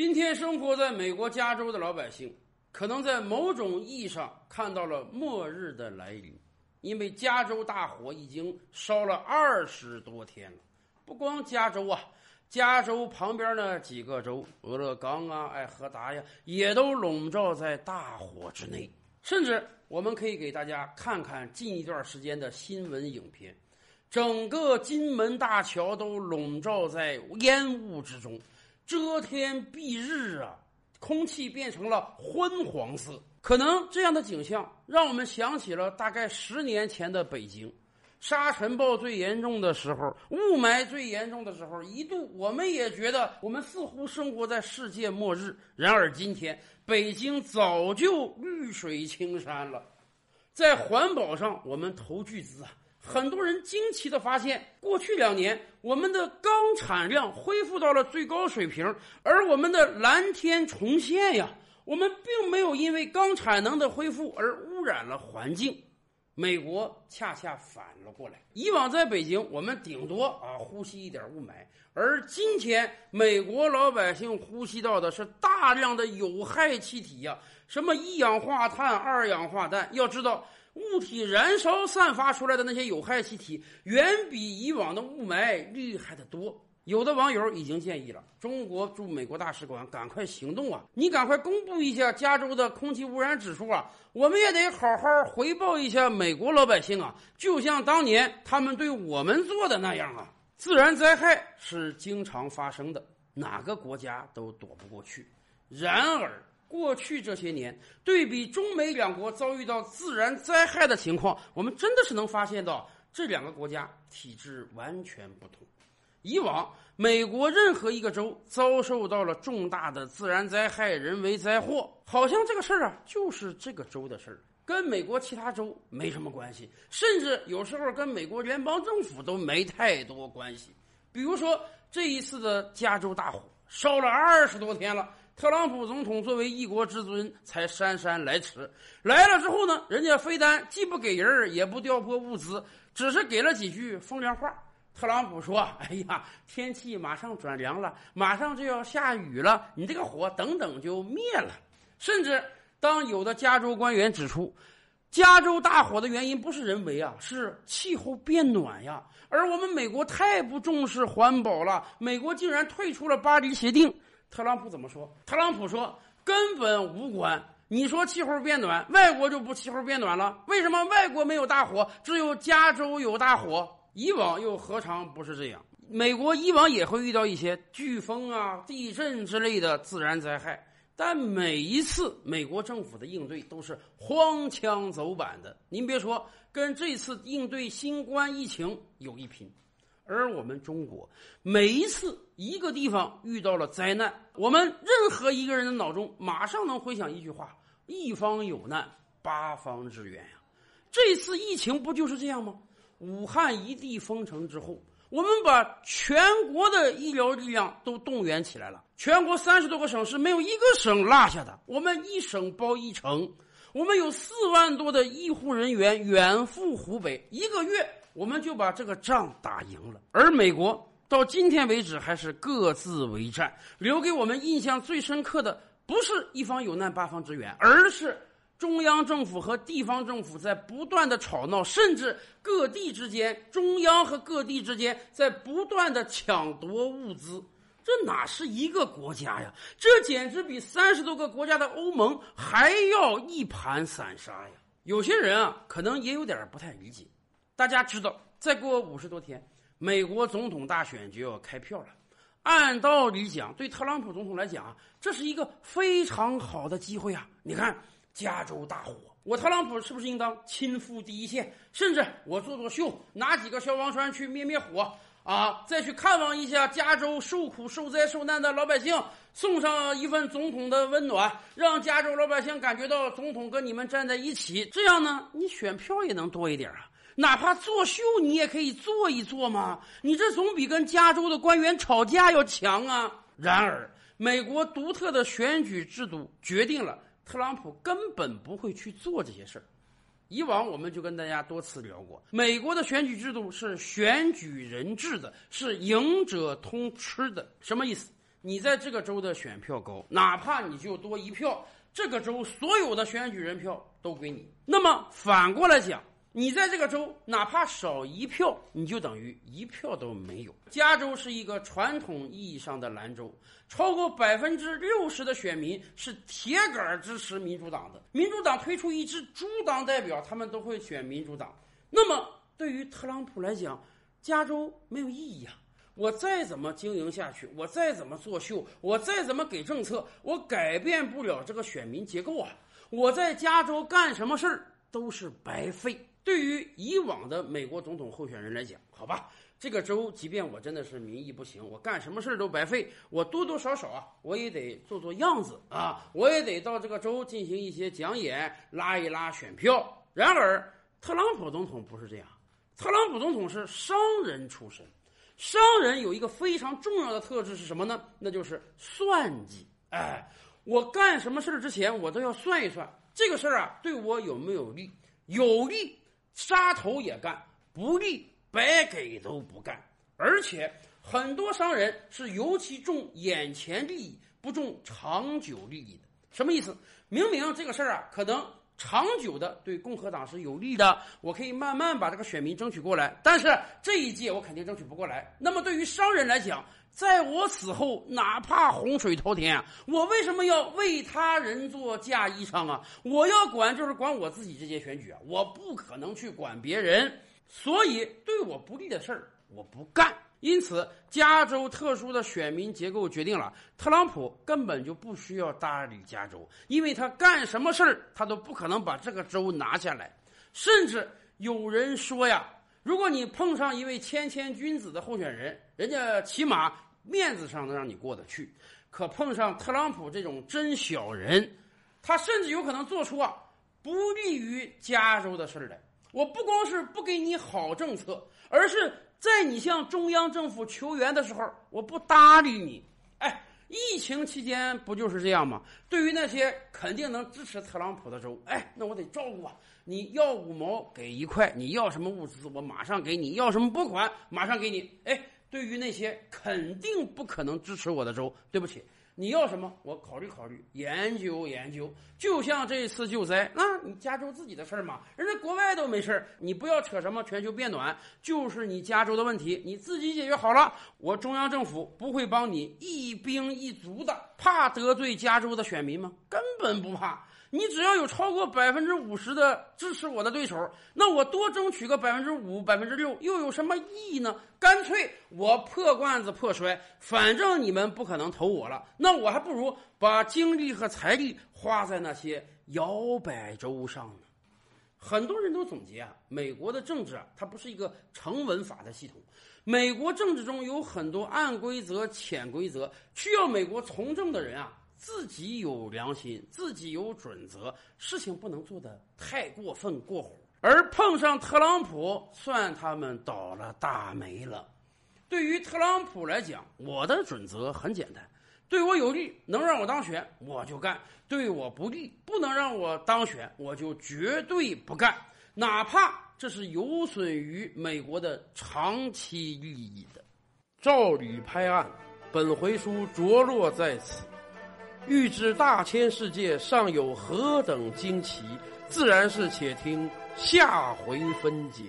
今天生活在美国加州的老百姓，可能在某种意义上看到了末日的来临，因为加州大火已经烧了二十多天了。不光加州啊，加州旁边的几个州，俄勒冈啊、爱荷达呀，也都笼罩在大火之内。甚至我们可以给大家看看近一段时间的新闻影片，整个金门大桥都笼罩在烟雾之中。遮天蔽日啊，空气变成了昏黄色。可能这样的景象让我们想起了大概十年前的北京，沙尘暴最严重的时候，雾霾最严重的时候，一度我们也觉得我们似乎生活在世界末日。然而今天，北京早就绿水青山了，在环保上我们投巨资啊。很多人惊奇的发现，过去两年我们的钢产量恢复到了最高水平，而我们的蓝天重现呀，我们并没有因为钢产能的恢复而污染了环境。美国恰恰反了过来，以往在北京我们顶多啊呼吸一点雾霾，而今天美国老百姓呼吸到的是大量的有害气体呀，什么一氧化碳、二氧化氮。要知道。物体燃烧散发出来的那些有害气体，远比以往的雾霾厉害的多。有的网友已经建议了，中国驻美国大使馆赶快行动啊！你赶快公布一下加州的空气污染指数啊！我们也得好好回报一下美国老百姓啊！就像当年他们对我们做的那样啊！自然灾害是经常发生的，哪个国家都躲不过去。然而，过去这些年，对比中美两国遭遇到自然灾害的情况，我们真的是能发现到这两个国家体制完全不同。以往美国任何一个州遭受到了重大的自然灾害、人为灾祸，好像这个事儿啊就是这个州的事儿，跟美国其他州没什么关系，甚至有时候跟美国联邦政府都没太多关系。比如说这一次的加州大火，烧了二十多天了。特朗普总统作为一国之尊，才姗姗来迟。来了之后呢，人家非但既不给人也不调拨物资，只是给了几句风凉话。特朗普说：“哎呀，天气马上转凉了，马上就要下雨了，你这个火等等就灭了。”甚至当有的加州官员指出，加州大火的原因不是人为啊，是气候变暖呀。而我们美国太不重视环保了，美国竟然退出了巴黎协定。特朗普怎么说？特朗普说根本无关。你说气候变暖，外国就不气候变暖了？为什么外国没有大火，只有加州有大火？以往又何尝不是这样？美国以往也会遇到一些飓风啊、地震之类的自然灾害，但每一次美国政府的应对都是荒腔走板的。您别说，跟这次应对新冠疫情有一拼。而我们中国，每一次一个地方遇到了灾难，我们任何一个人的脑中马上能回想一句话：“一方有难，八方支援呀。”这次疫情不就是这样吗？武汉一地封城之后，我们把全国的医疗力量都动员起来了，全国三十多个省市没有一个省落下的，我们一省包一城，我们有四万多的医护人员远赴湖北，一个月。我们就把这个仗打赢了，而美国到今天为止还是各自为战。留给我们印象最深刻的，不是一方有难八方支援，而是中央政府和地方政府在不断的吵闹，甚至各地之间，中央和各地之间在不断的抢夺物资。这哪是一个国家呀？这简直比三十多个国家的欧盟还要一盘散沙呀！有些人啊，可能也有点不太理解。大家知道，再过五十多天，美国总统大选就要开票了。按道理讲，对特朗普总统来讲，这是一个非常好的机会啊！你看，加州大火，我特朗普是不是应当亲赴第一线？甚至我做做秀，拿几个消防栓去灭灭火啊？再去看望一下加州受苦受灾受难的老百姓，送上一份总统的温暖，让加州老百姓感觉到总统跟你们站在一起。这样呢，你选票也能多一点啊！哪怕作秀，你也可以做一做嘛。你这总比跟加州的官员吵架要强啊。然而，美国独特的选举制度决定了特朗普根本不会去做这些事儿。以往我们就跟大家多次聊过，美国的选举制度是选举人制的，是赢者通吃的。什么意思？你在这个州的选票高，哪怕你就多一票，这个州所有的选举人票都归你。那么反过来讲，你在这个州哪怕少一票，你就等于一票都没有。加州是一个传统意义上的蓝州，超过百分之六十的选民是铁杆支持民主党的。民主党推出一支猪党代表，他们都会选民主党。那么对于特朗普来讲，加州没有意义啊。我再怎么经营下去，我再怎么作秀，我再怎么给政策，我改变不了这个选民结构啊！我在加州干什么事儿都是白费。对于以往的美国总统候选人来讲，好吧，这个州即便我真的是民意不行，我干什么事儿都白费，我多多少少啊，我也得做做样子啊，我也得到这个州进行一些讲演，拉一拉选票。然而，特朗普总统不是这样，特朗普总统是商人出身。商人有一个非常重要的特质是什么呢？那就是算计。哎，我干什么事儿之前，我都要算一算这个事儿啊，对我有没有利？有利，杀头也干；不利，白给都不干。而且很多商人是尤其重眼前利益，不重长久利益的。什么意思？明明这个事儿啊，可能。长久的对共和党是有利的，我可以慢慢把这个选民争取过来。但是这一届我肯定争取不过来。那么对于商人来讲，在我死后，哪怕洪水滔天，我为什么要为他人做嫁衣裳啊？我要管就是管我自己这届选举啊，我不可能去管别人。所以对我不利的事儿，我不干。因此，加州特殊的选民结构决定了，特朗普根本就不需要搭理加州，因为他干什么事儿，他都不可能把这个州拿下来。甚至有人说呀，如果你碰上一位谦谦君子的候选人，人家起码面子上能让你过得去；可碰上特朗普这种真小人，他甚至有可能做出啊不利于加州的事儿来。我不光是不给你好政策，而是。在你向中央政府求援的时候，我不搭理你。哎，疫情期间不就是这样吗？对于那些肯定能支持特朗普的州，哎，那我得照顾啊。你要五毛给一块，你要什么物资，我马上给你；要什么拨款，马上给你。哎，对于那些肯定不可能支持我的州，对不起。你要什么？我考虑考虑，研究研究。就像这次救灾，那你加州自己的事儿嘛，人家国外都没事儿，你不要扯什么全球变暖，就是你加州的问题，你自己解决好了，我中央政府不会帮你一兵一卒的，怕得罪加州的选民吗？根本不怕。你只要有超过百分之五十的支持我的对手，那我多争取个百分之五、百分之六又有什么意义呢？干脆我破罐子破摔，反正你们不可能投我了，那我还不如把精力和财力花在那些摇摆州上呢。很多人都总结啊，美国的政治啊，它不是一个成文法的系统，美国政治中有很多暗规则、潜规则，需要美国从政的人啊。自己有良心，自己有准则，事情不能做得太过分过火。而碰上特朗普，算他们倒了大霉了。对于特朗普来讲，我的准则很简单：对我有利，能让我当选，我就干；对我不利，不能让我当选，我就绝对不干，哪怕这是有损于美国的长期利益的。照吕拍案，本回书着落在此。欲知大千世界尚有何等惊奇，自然是且听下回分解。